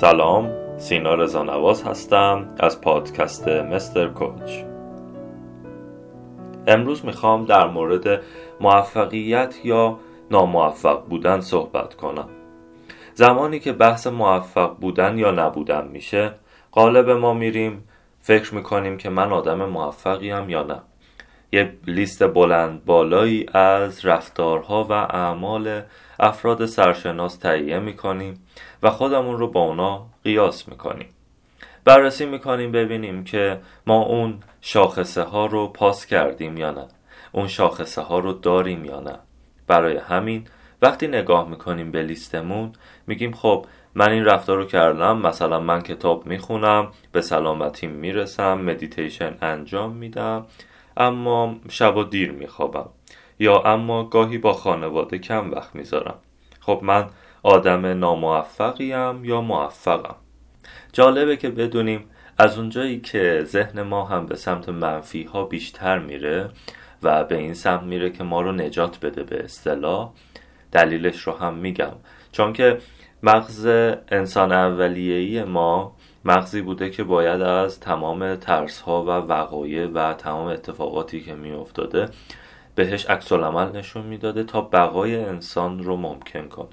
سلام سینا رزانواز هستم از پادکست مستر کوچ. امروز می‌خوام در مورد موفقیت یا ناموفق بودن صحبت کنم. زمانی که بحث موفق بودن یا نبودن میشه قالب ما میریم فکر می‌کنیم که من آدم موفقیم یا نه. یه لیست بلند بالایی از رفتارها و اعمال افراد سرشناس تهیه می‌کنیم و خودمون رو با اونا قیاس می‌کنیم. بررسی می‌کنیم ببینیم که ما اون شاخصه ها رو پاس کردیم یا نه اون شاخصه ها رو داریم یا نه. برای همین وقتی نگاه می‌کنیم به لیستمون میگیم خب من این رفتار رو کردم مثلا من کتاب می‌خونم به سلامتیم می‌رسم مدیتیشن انجام میدم اما شب و دیر میخوابم. یا اما گاهی با خانواده کم وقت می‌ذارم. خب من آدم ناموفقیم یا موفقم؟ جالبه که بدونیم از اونجایی که ذهن ما هم به سمت منفی ها بیشتر میره و به این سمت میره که ما رو نجات بده به اصطلاح دلیلش رو هم میگم. چون که مغز انسان اولیه‌ای ما مغزی بوده که باید از تمام ترس ها و وقایع و تمام اتفاقاتی که می افتاده بهش عکس عمل نشون می‌داده تا بقای انسان رو ممکن کنه.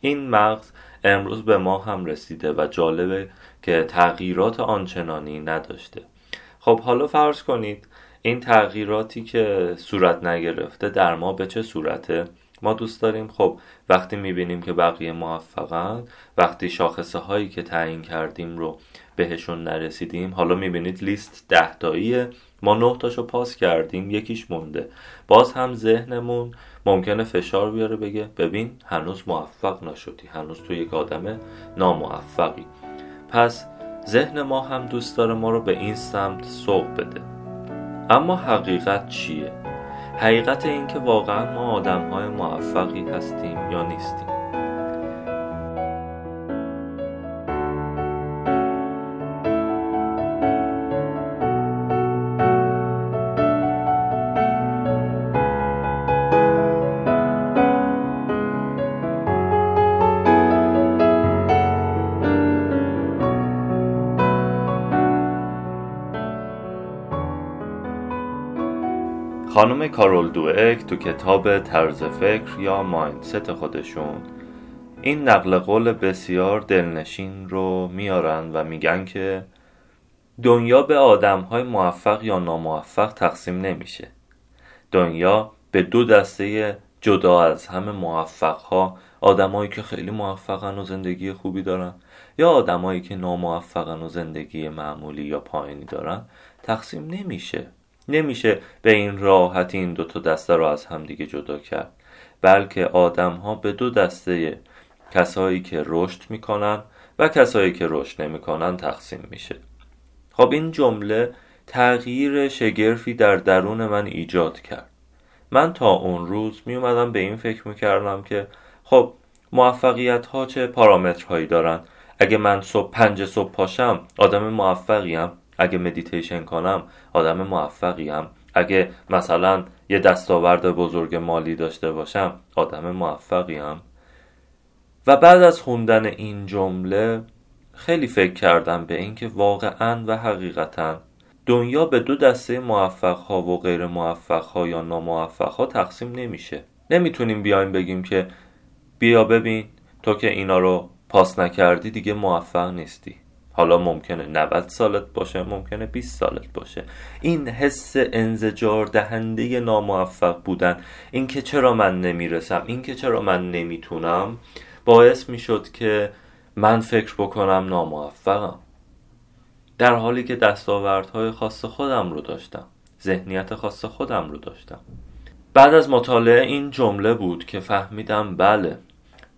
این مغز امروز به ما هم رسیده و جالبه که تغییرات آنچنانی نداشته. خب حالا فرض کنید این تغییراتی که صورت نگرفته در ما به چه صورته؟ ما دوست داریم. خب وقتی می‌بینیم که بقیه موفقن وقتی شاخصه هایی که تعیین کردیم رو بهشون نرسیدیم حالا می‌بینید لیست ده تاییه. ما نه تاشو پاس کردیم یکیش مونده. باز هم ذهنمون ممکنه فشار بیاره بگه ببین هنوز موفق نشدی هنوز تو یک آدم ناموفقی. پس ذهن ما هم دوست داره ما رو به این سمت سوق بده. اما حقیقت چیه؟ حقیقت این که واقعا ما آدم های موفقی هستیم یا نیستیم. خانم کارول دوئک تو کتاب طرز فکر یا مایندست خودشون. این نقل قول بسیار دلنشین رو میارن و میگن که دنیا به آدم های موفق یا ناموفق تقسیم نمیشه. دنیا به دو دسته جدا از همه موفق ها آدمایی که خیلی موفقن و زندگی خوبی دارن یا آدمایی که ناموفقن و زندگی معمولی یا پایینی دارن تقسیم نمیشه. نمیشه به این راحتی این دوتا دسته رو از همدیگه جدا کرد. بلکه آدم ها به دو دسته کسایی که رشد می‌کنن و کسایی که رشد نمی‌کنن تقسیم میشه. خب این جمله تغییر شگرفی در درون من ایجاد کرد. من تا اون روز می اومدم به این فکر می‌کردم که خب موفقیت ها چه پارامترهایی دارن. اگه من صبح پنج صبح پاشم آدم موفقیم اگه مدیتیشن کنم آدم موفقیم اگه مثلا یه دستاورد بزرگ مالی داشته باشم آدم موفقیم و بعد از خوندن این جمله خیلی فکر کردم به اینکه واقعا و حقیقتا دنیا به دو دسته موفق ها و غیر موفق ها یا ناموفق ها تقسیم نمیشه. نمی‌تونیم بیایم بگیم که بیا ببین تو که اینا رو پاس نکردی دیگه موفق نیستی. حالا ممکنه 90 سالت باشه ممکنه 20 سالت باشه. این حس انزجار دهنده ناموفق بودن اینکه چرا من نمی‌رسم اینکه چرا من نمی‌تونم باعث می‌شد که من فکر بکنم ناموفقم. در حالی که دستاوردهای خاص خودم رو داشتم ذهنیت خاص خودم رو داشتم. بعد از مطالعه این جمله بود که فهمیدم بله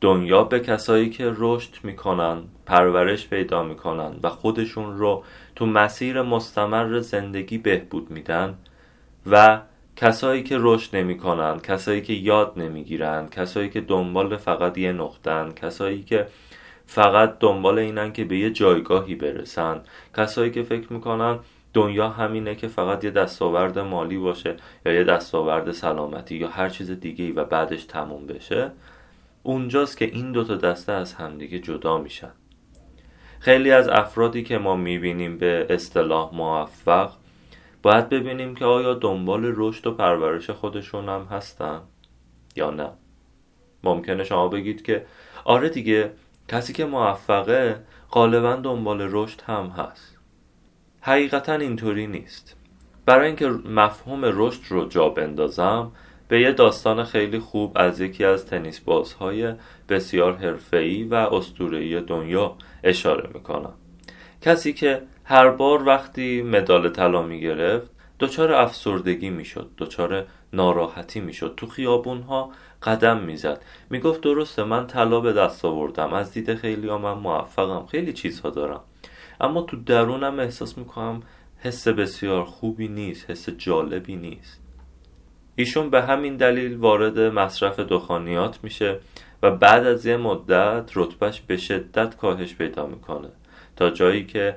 دنیا به کسایی که رشد می‌کنن پرورش پیدا می‌کنن و خودشون رو تو مسیر مستمر زندگی بهبود میدن و کسایی که رشد نمی‌کنن کسایی که یاد نمی‌گیرن کسایی که دنبال فقط یه نقطن کسایی که فقط دنبال اینن که به یه جایگاهی برسن کسایی که فکر می‌کنن دنیا همینه که فقط یه دستاورد مالی باشه یا یه دستاورد سلامتی یا هر چیز دیگه و بعدش تموم بشه. اونجاست که این دوتا دسته از همدیگه جدا میشن. خیلی از افرادی که ما می‌بینیم به اصطلاح موفق باید ببینیم که آیا دنبال رشد و پرورش خودشون هم هستن یا نه. ممکنه شما بگید که آره دیگه کسی که موفقه غالبا دنبال رشد هم هست. حقیقتا اینطوری نیست. برای اینکه مفهوم رشد رو جا بندازم به یه داستان خیلی خوب از یکی از تنیس بازهای بسیار حرفه‌ای و اسطوره‌ای دنیا اشاره می‌کنم. کسی که هر بار وقتی مدال طلا می‌گرفت دچار افسردگی می‌شد دچار ناراحتی می‌شد. تو خیابون ها قدم می‌زد. می‌گفت درسته من طلا به دست آوردم. از دید خیلی ها من موفقم. خیلی چیزها دارم. اما تو درونم احساس می‌کنم حس بسیار خوبی نیست حس جالبی نیست. ایشون به همین دلیل وارد مصرف دخانیات میشه و بعد از یه مدت رتبهش به شدت کاهش پیدا می‌کنه. تا جایی که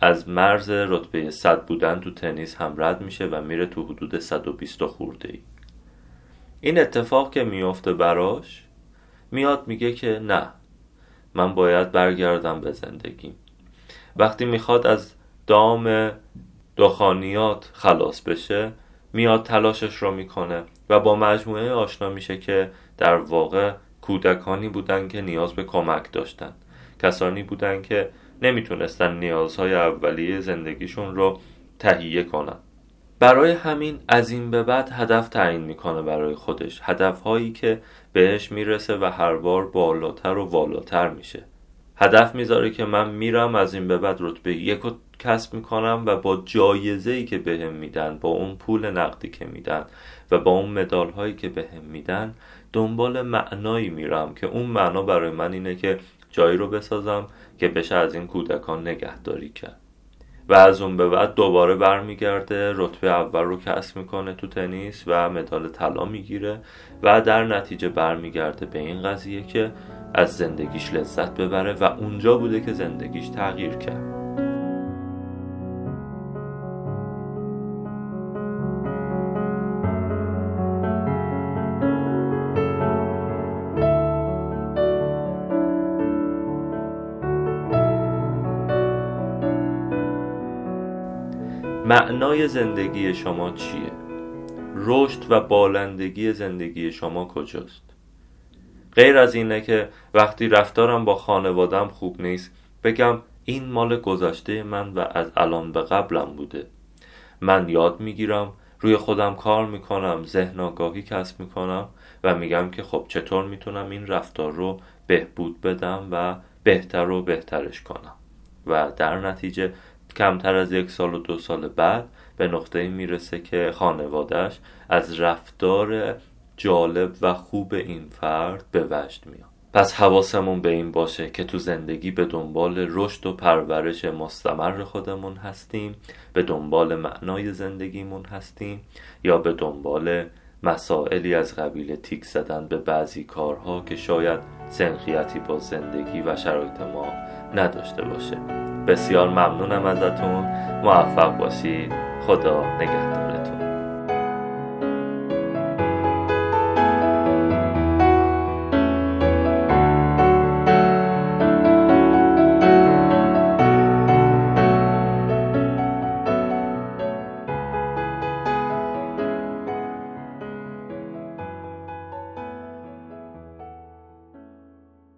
از مرز رتبه 100 بودن تو تنیس هم رد میشه و میره تو حدود 120 خورده ای این اتفاق که میفته براش میاد میگه که نه من باید برگردم به زندگیم وقتی می‌خواد از دام دخانیات خلاص بشه میاد تلاشش رو می‌کنه و با مجموعه آشنا میشه که در واقع کودکانی بودن که نیاز به کمک داشتن. کسانی بودن که نمی‌تونستن نیازهای اولیه زندگیشون رو تهیه کنن. برای همین از این به بعد هدف تعیین می‌کنه برای خودش. هدفهایی که بهش می‌رسه و هر بار بالاتر و والاتر میشه. هدف می‌ذاره که من میرم از این به بعد رتبه یک رو کسب می‌کنم و با جایزه ای که بهم میدن با اون پول نقدی که میدن و با اون مدال هایی که بهم میدن دنبال معنایی میرم که اون معنا برای من اینه که جایی رو بسازم که بشه از این کودکان نگهداری کرد. و از اون به بعد دوباره برمیگرده رتبه اول رو کسب می‌کنه تو تنیس و مدال طلا می‌گیره و در نتیجه برمیگرده به این قضیه که از زندگیش لذت ببره و اونجا بوده که زندگیش تغییر کرد. معنای زندگی شما چیه؟ رشد و بالندگی زندگی شما کجاست؟ غیر از اینه که وقتی رفتارم با خانوادم خوب نیست بگم این مال گذشته من و از الان به قبلم بوده من یاد می‌گیرم روی خودم کار می‌کنم ذهن آگاهی کسب می‌کنم و میگم که خب چطور می‌تونم این رفتار رو بهبود بدم و بهتر و بهترش کنم و در نتیجه کمتر از یک سال و دو سال بعد به نقطه می‌رسه که خانوادهش از رفتار جالب و خوب این فرد به وجد میاد. پس حواسمون به این باشه که تو زندگی به دنبال رشد و پرورش مستمر خودمون هستیم به دنبال معنای زندگیمون هستیم یا به دنبال مسائلی از قبیل تیک زدن به بعضی کارها که شاید سنخیتی با زندگی و شرایط ما نداشته باشه. بسیار ممنونم ازتون. موفق باشید. خدا نگهدارتون